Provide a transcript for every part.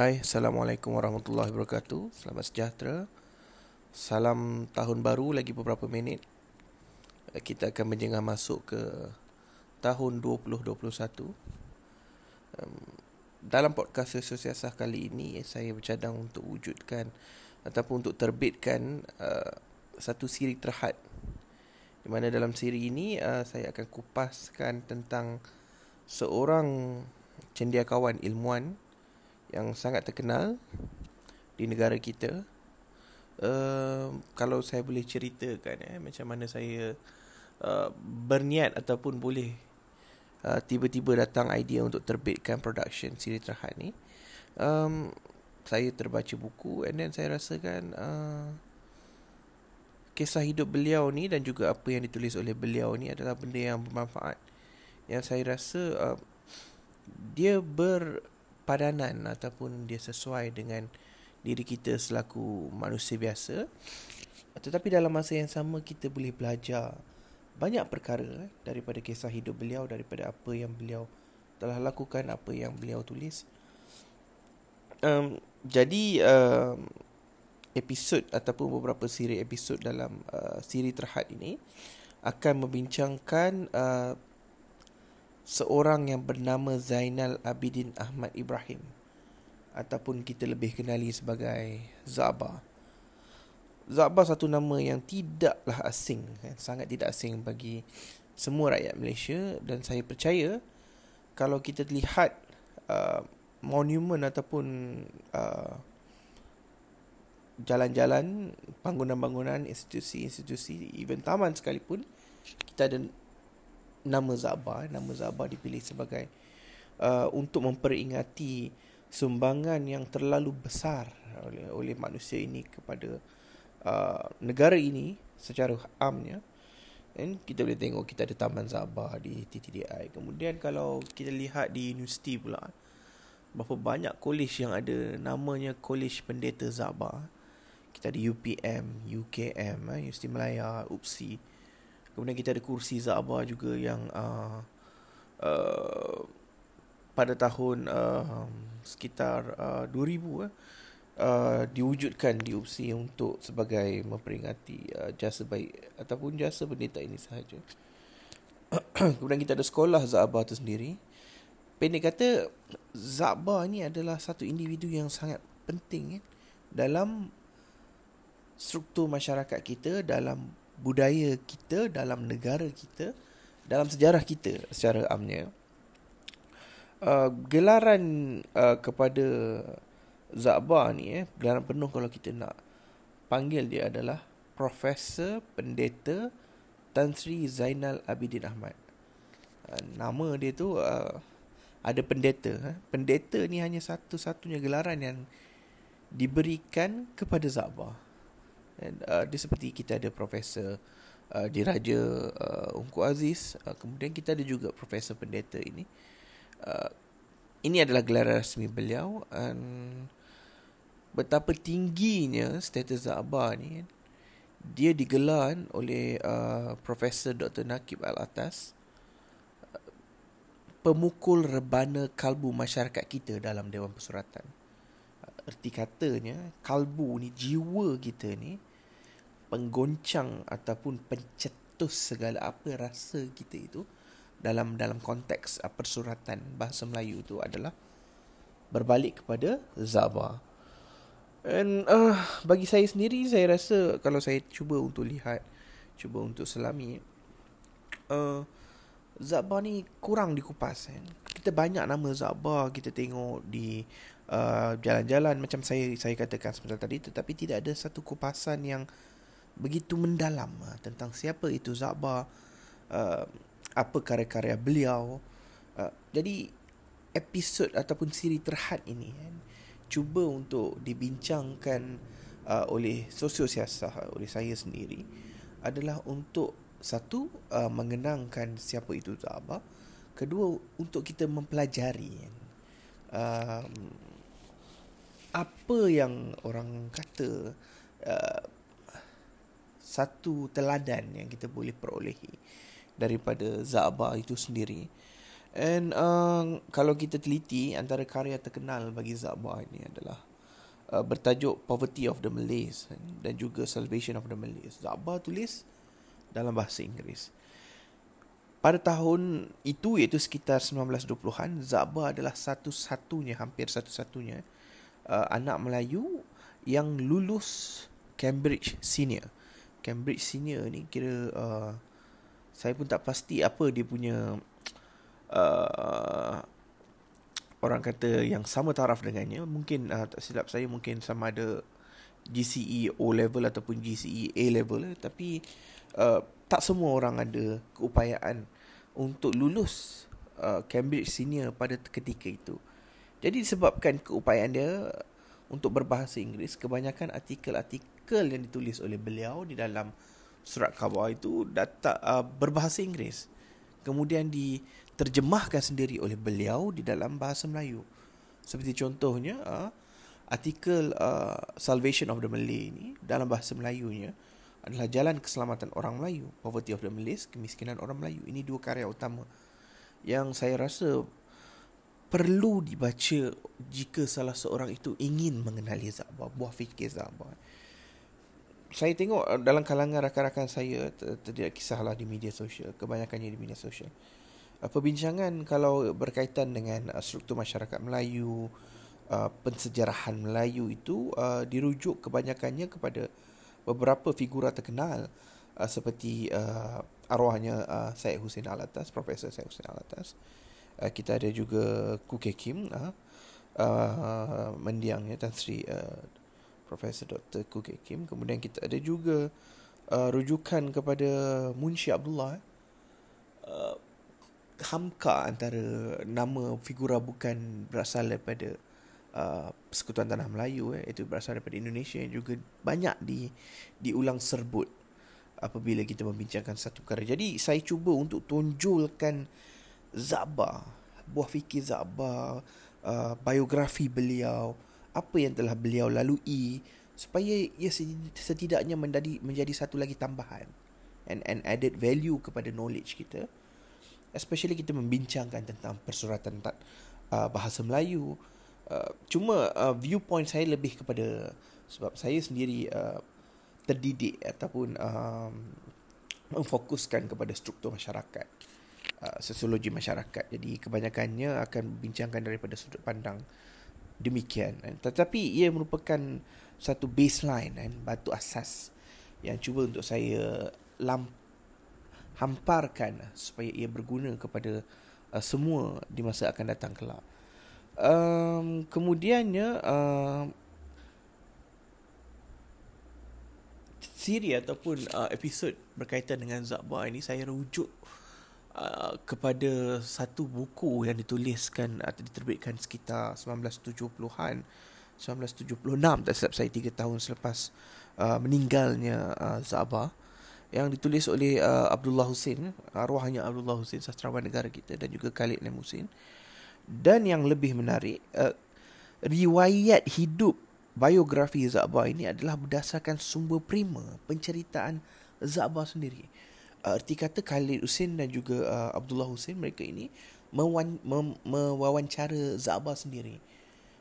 Hai, Assalamualaikum warahmatullahi wabarakatuh. Selamat sejahtera. Salam tahun baru lagi beberapa minit. Kita akan menjengah masuk ke tahun 2021 Dalam podcast Sosiasah kali ini Saya bercadang untuk wujudkan Ataupun untuk terbitkan uh, Satu siri terhad. Di mana dalam siri ini uh, Saya akan kupaskan tentang Seorang cendekiawan ilmuwan yang sangat terkenal di negara kita. Uh, kalau saya boleh ceritakan eh, macam mana saya uh, berniat ataupun boleh uh, tiba-tiba datang idea untuk terbitkan production siri terhad ni. Um, saya terbaca buku and then saya rasakan uh, kisah hidup beliau ni dan juga apa yang ditulis oleh beliau ni adalah benda yang bermanfaat. Yang saya rasa uh, dia ber padanan ataupun dia sesuai dengan diri kita selaku manusia biasa. Tetapi dalam masa yang sama kita boleh belajar banyak perkara eh, daripada kisah hidup beliau daripada apa yang beliau telah lakukan apa yang beliau tulis. Um, jadi um, episod ataupun beberapa siri episod dalam uh, siri terhad ini akan membincangkan uh, seorang yang bernama Zainal Abidin Ahmad Ibrahim ataupun kita lebih kenali sebagai Zaba. Zaba satu nama yang tidaklah asing, kan? sangat tidak asing bagi semua rakyat Malaysia dan saya percaya kalau kita lihat uh, monumen ataupun uh, jalan-jalan, bangunan-bangunan, institusi-institusi, even taman sekalipun, kita ada nama Zabah nama Zabah dipilih sebagai uh, untuk memperingati sumbangan yang terlalu besar oleh oleh manusia ini kepada uh, negara ini secara amnya. Dan kita boleh tengok kita ada Taman Zabah di TTDI kemudian kalau kita lihat di universiti pula berapa banyak kolej yang ada namanya Kolej Pendeta Zabah kita ada UPM, UKM, eh, Universiti Melaya, UPSI Kemudian kita ada kursi Zaba juga yang uh, uh, pada tahun uh, sekitar uh, 2000 eh, uh, diwujudkan di UPSI untuk sebagai memperingati uh, jasa baik ataupun jasa pendeta ini sahaja. Kemudian kita ada sekolah Zaba itu sendiri. Pendek kata Zaba ni adalah satu individu yang sangat penting eh, dalam struktur masyarakat kita dalam budaya kita dalam negara kita dalam sejarah kita secara amnya uh, gelaran uh, kepada Zabah ni eh gelaran penuh kalau kita nak panggil dia adalah Profesor Pendeta Tan Sri Zainal Abidin Ahmad uh, nama dia tu uh, ada pendeta eh. pendeta ni hanya satu-satunya gelaran yang diberikan kepada Zabah And, uh, dia seperti kita ada Profesor uh, Diraja uh, Ungku Aziz. Uh, kemudian kita ada juga Profesor Pendeta ini. Uh, ini adalah gelar rasmi beliau. And betapa tingginya status Zaba ni. Dia digelar oleh uh, Profesor Dr. Nakib Al-Atas. Uh, pemukul rebana kalbu masyarakat kita dalam Dewan Persuratan. Uh, erti katanya, kalbu ni, jiwa kita ni, penggoncang ataupun pencetus segala apa rasa kita itu dalam dalam konteks uh, persuratan bahasa Melayu itu adalah berbalik kepada zaba. And uh, bagi saya sendiri saya rasa kalau saya cuba untuk lihat cuba untuk selami uh, Zaba ni kurang dikupas kan. Kita banyak nama Zaba kita tengok di uh, jalan-jalan macam saya saya katakan sebentar tadi tetapi tidak ada satu kupasan yang begitu mendalam uh, tentang siapa itu Zaba, uh, apa karya-karya beliau. Uh, jadi episod ataupun siri terhad ini kan, cuba untuk dibincangkan uh, oleh sosiosiasah oleh saya sendiri adalah untuk satu uh, mengenangkan siapa itu Zaba, kedua untuk kita mempelajari kan, uh, apa yang orang kata uh, satu teladan yang kita boleh perolehi daripada Zaba itu sendiri And uh, kalau kita teliti antara karya terkenal bagi Zabah ini adalah uh, bertajuk Poverty of the Malays dan juga Salvation of the Malays. Zabah tulis dalam bahasa Inggeris. Pada tahun itu iaitu sekitar 1920-an, Zabah adalah satu-satunya hampir satu-satunya uh, anak Melayu yang lulus Cambridge Senior. Cambridge Senior ni kira uh, saya pun tak pasti apa dia punya uh, orang kata yang sama taraf dengannya. Mungkin uh, tak silap saya mungkin sama ada GCE O level ataupun GCE A level. Tapi uh, tak semua orang ada keupayaan untuk lulus uh, Cambridge Senior pada ketika itu. Jadi disebabkan keupayaan dia untuk berbahasa Inggeris kebanyakan artikel-artikel yang ditulis oleh beliau di dalam surat khabar itu data uh, berbahasa Inggeris. Kemudian diterjemahkan sendiri oleh beliau di dalam bahasa Melayu. Seperti contohnya uh, artikel uh, Salvation of the Malay ini dalam bahasa Melayunya adalah jalan keselamatan orang Melayu Poverty of the Malays kemiskinan orang Melayu. Ini dua karya utama yang saya rasa perlu dibaca jika salah seorang itu ingin mengenali Zabah buah fikir Zabah saya tengok uh, dalam kalangan rakan-rakan saya tidak kisahlah di media sosial kebanyakannya di media sosial. Uh, perbincangan kalau berkaitan dengan uh, struktur masyarakat Melayu pensejarahan Melayu itu dirujuk kebanyakannya kepada beberapa figura terkenal seperti arwahnya Syed Hussein Alatas Profesor Syed Hussein Alatas kita ada juga Kuke Kim mendiangnya Tan Sri Profesor Dr. Kuke Kim. Kemudian kita ada juga uh, rujukan kepada Munshi Abdullah. Uh, hamka antara nama figura bukan berasal daripada uh, Persekutuan Tanah Melayu eh, itu berasal daripada Indonesia yang juga banyak di diulang serbut apabila kita membincangkan satu perkara. Jadi saya cuba untuk tunjulkan Zabah, buah fikir Zabah, uh, biografi beliau, apa yang telah beliau lalui supaya ia setidaknya menjadi menjadi satu lagi tambahan and and added value kepada knowledge kita. Especially kita membincangkan tentang persuratan uh, bahasa Melayu. Uh, cuma uh, viewpoint saya lebih kepada sebab saya sendiri uh, terdidik ataupun um, memfokuskan kepada struktur masyarakat uh, sosiologi masyarakat. Jadi kebanyakannya akan bincangkan daripada sudut pandang demikian kan. tetapi ia merupakan satu baseline kan batu asas yang cuba untuk saya lamp hamparkan supaya ia berguna kepada uh, semua di masa akan datang kelak um, kemudiannya uh, siri ataupun uh, episod berkaitan dengan Zabah ini saya rujuk Uh, kepada satu buku yang dituliskan atau diterbitkan sekitar 1970-an 1976 tak silap saya 3 tahun selepas uh, meninggalnya uh, Zabah yang ditulis oleh uh, Abdullah Hussein arwahnya Abdullah Hussein sastrawan negara kita dan juga Khalid Lam Hussein dan yang lebih menarik uh, riwayat hidup biografi Zabah ini adalah berdasarkan sumber prima penceritaan Zabah sendiri. uh, erti kata Khalid Hussein dan juga uh, Abdullah Hussein mereka ini mewan, mem, mewawancara Zabah sendiri.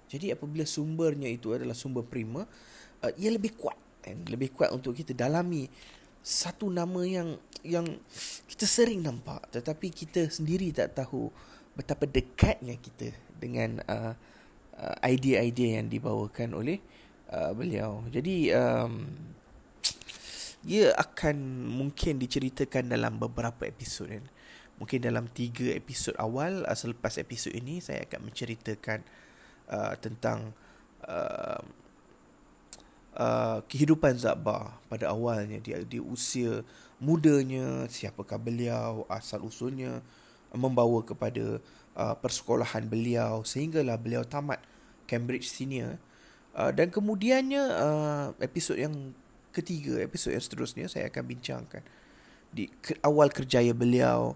Jadi apabila sumbernya itu adalah sumber prima, uh, ia lebih kuat kan? lebih kuat untuk kita dalami satu nama yang yang kita sering nampak tetapi kita sendiri tak tahu betapa dekatnya kita dengan uh, uh, idea-idea yang dibawakan oleh uh, beliau. Jadi um, ia akan mungkin diceritakan dalam beberapa episod kan. Mungkin dalam tiga episod awal uh, selepas episod ini saya akan menceritakan uh, tentang uh, uh, kehidupan Zabah pada awalnya dia di usia mudanya, siapakah beliau, asal usulnya membawa kepada uh, persekolahan beliau sehinggalah beliau tamat Cambridge Senior uh, dan kemudiannya uh, episod yang ketiga episod yang seterusnya saya akan bincangkan. Di ke, awal kerjaya beliau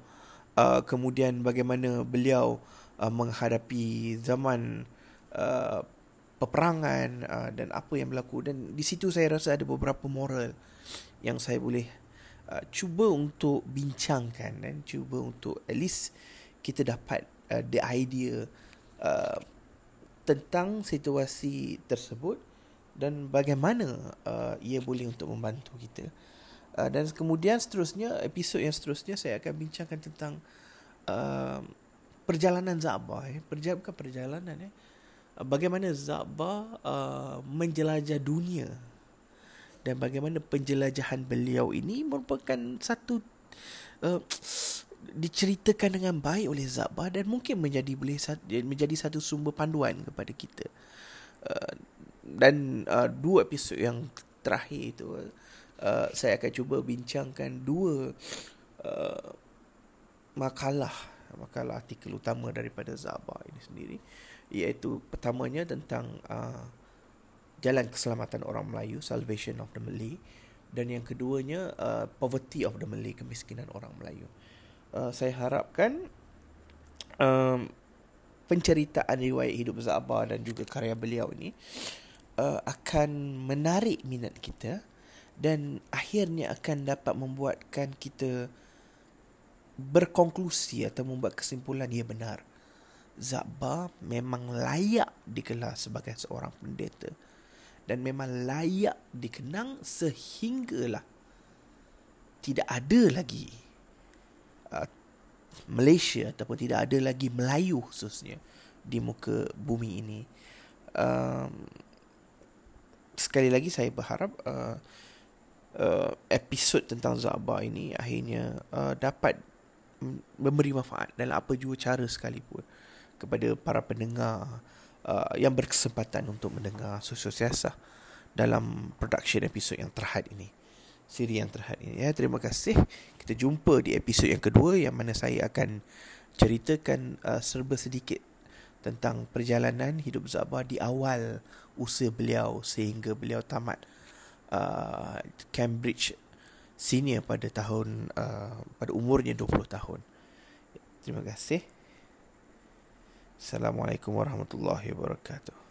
uh, kemudian bagaimana beliau uh, menghadapi zaman uh, peperangan uh, dan apa yang berlaku. Dan di situ saya rasa ada beberapa moral yang saya boleh uh, cuba untuk bincangkan dan cuba untuk at least kita dapat uh, the idea uh, tentang situasi tersebut dan bagaimana uh, ia boleh untuk membantu kita. Uh, dan kemudian seterusnya episod yang seterusnya saya akan bincangkan tentang uh, perjalanan Zaba eh perjalanan bukan perjalanan eh uh, bagaimana Zaba uh, menjelajah dunia dan bagaimana penjelajahan beliau ini merupakan satu uh, diceritakan dengan baik oleh Zaba dan mungkin menjadi boleh menjadi satu sumber panduan kepada kita. Uh, dan uh, dua episod yang terakhir itu uh, saya akan cuba bincangkan dua uh, makalah makalah artikel utama daripada Zaba ini sendiri. Iaitu pertamanya tentang uh, jalan keselamatan orang Melayu salvation of the Malay. Dan yang keduanya uh, poverty of the Malay kemiskinan orang Melayu. Uh, saya harapkan um, penceritaan riwayat hidup Zaba dan juga karya beliau ini uh, akan menarik minat kita dan akhirnya akan dapat membuatkan kita berkonklusi atau membuat kesimpulan ia benar. Zabba memang layak dikelar sebagai seorang pendeta dan memang layak dikenang sehinggalah tidak ada lagi uh, Malaysia ataupun tidak ada lagi Melayu khususnya di muka bumi ini. Um, sekali lagi saya berharap uh, uh, episod tentang Zabba ini akhirnya uh, dapat memberi manfaat dalam apa jua cara sekalipun kepada para pendengar uh, yang berkesempatan untuk mendengar sosial siasah dalam production episod yang terhad ini siri yang terhad ini. Ya terima kasih. Kita jumpa di episod yang kedua yang mana saya akan ceritakan uh, serba sedikit tentang perjalanan hidup Zabah di awal usia beliau sehingga beliau tamat uh, Cambridge senior pada tahun uh, pada umurnya 20 tahun. Terima kasih. Assalamualaikum warahmatullahi wabarakatuh.